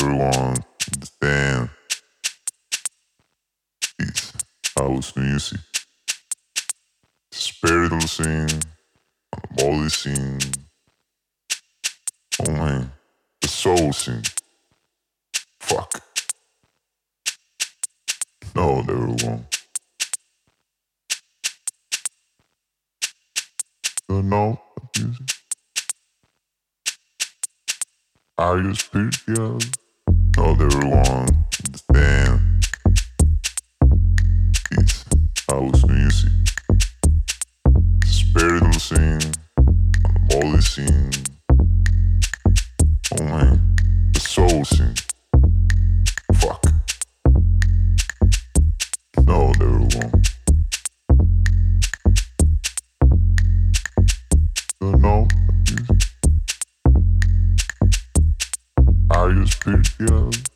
Everyone understand the sand. It's house music. Spiritual scene, body scene. Oh man, the soul scene. Fuck. No, they were wrong. You know music? Are you spiritual? another one house music. Scene, scene, oh man, the soul scene. Yeah.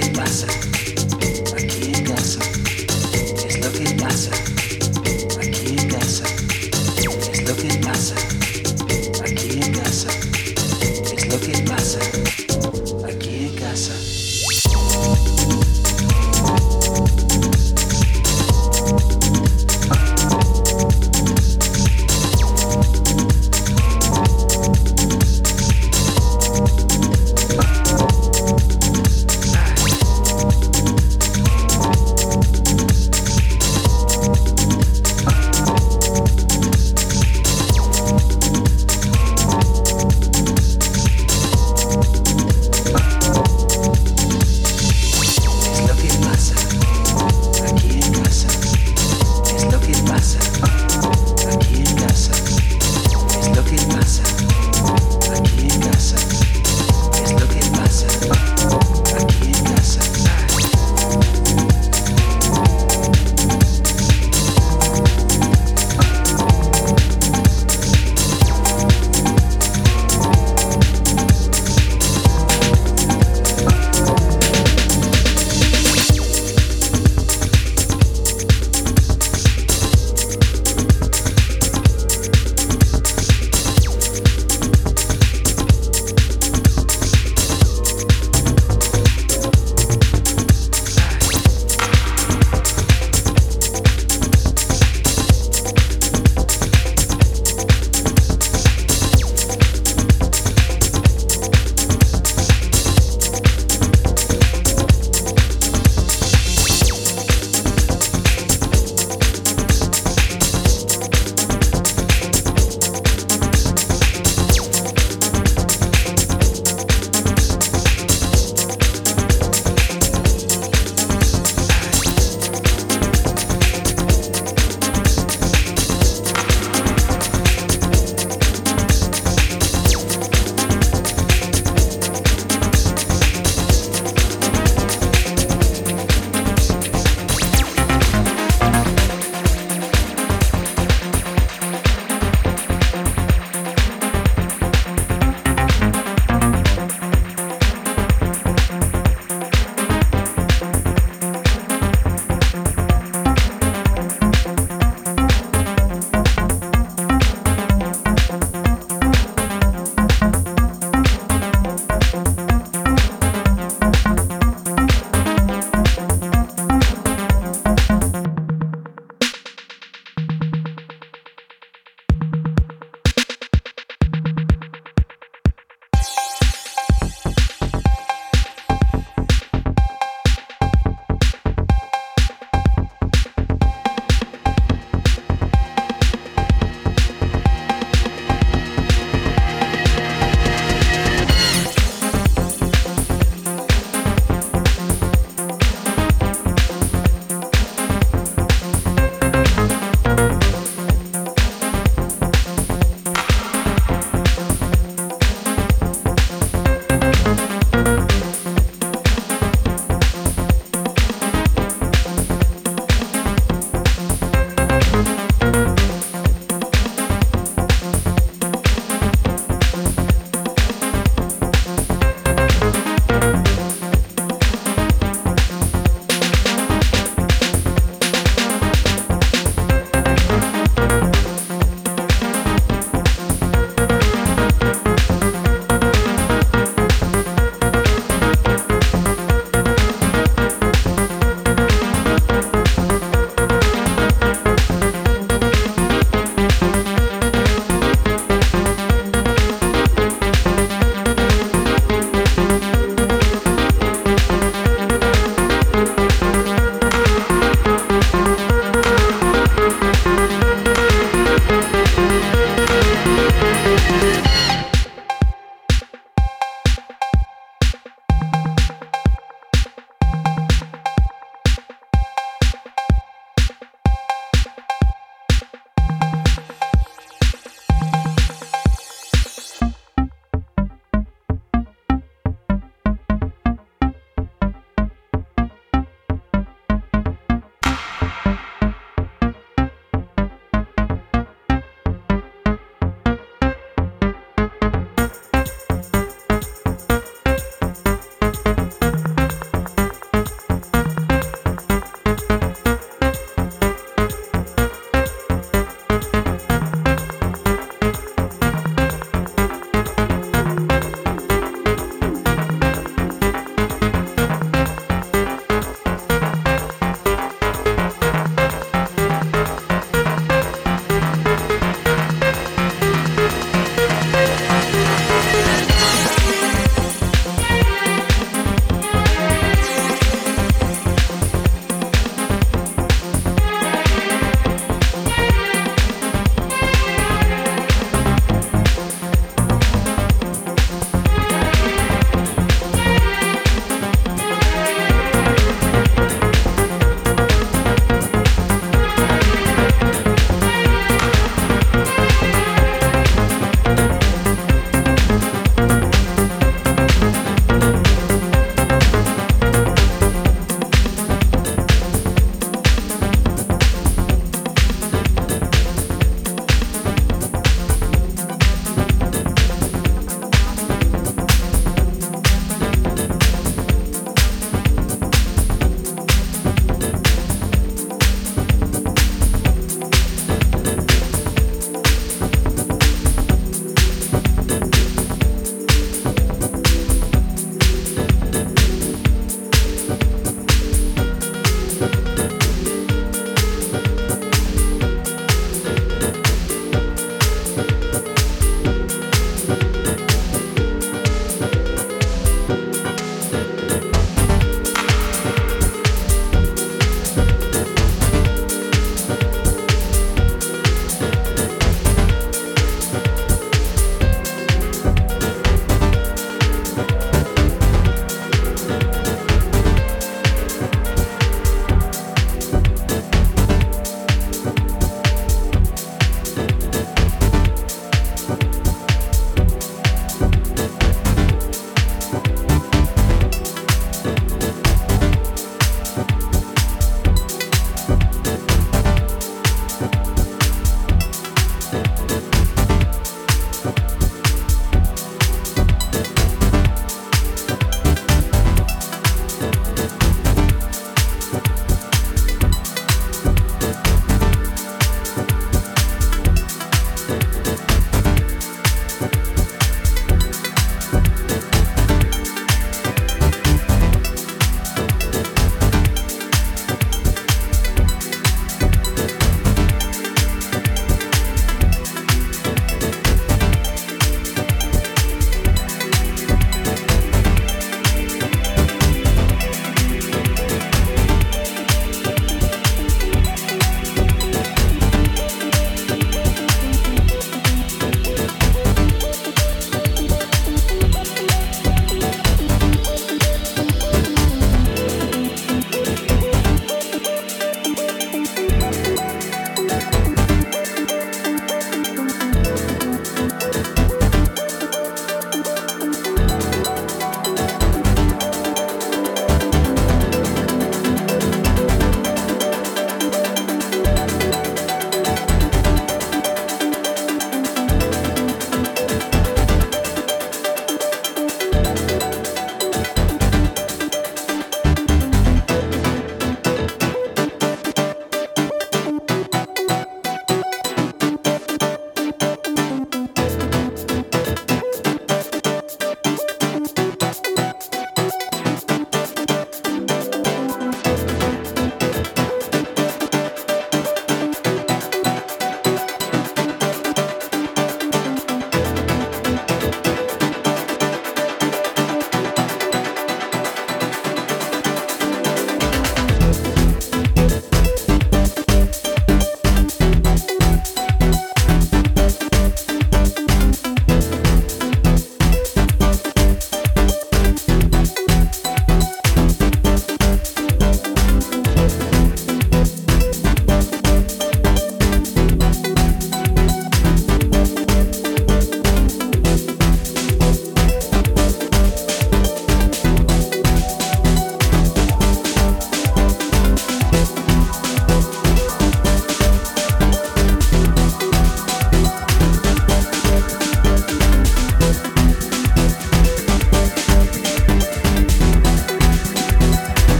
qué pasa.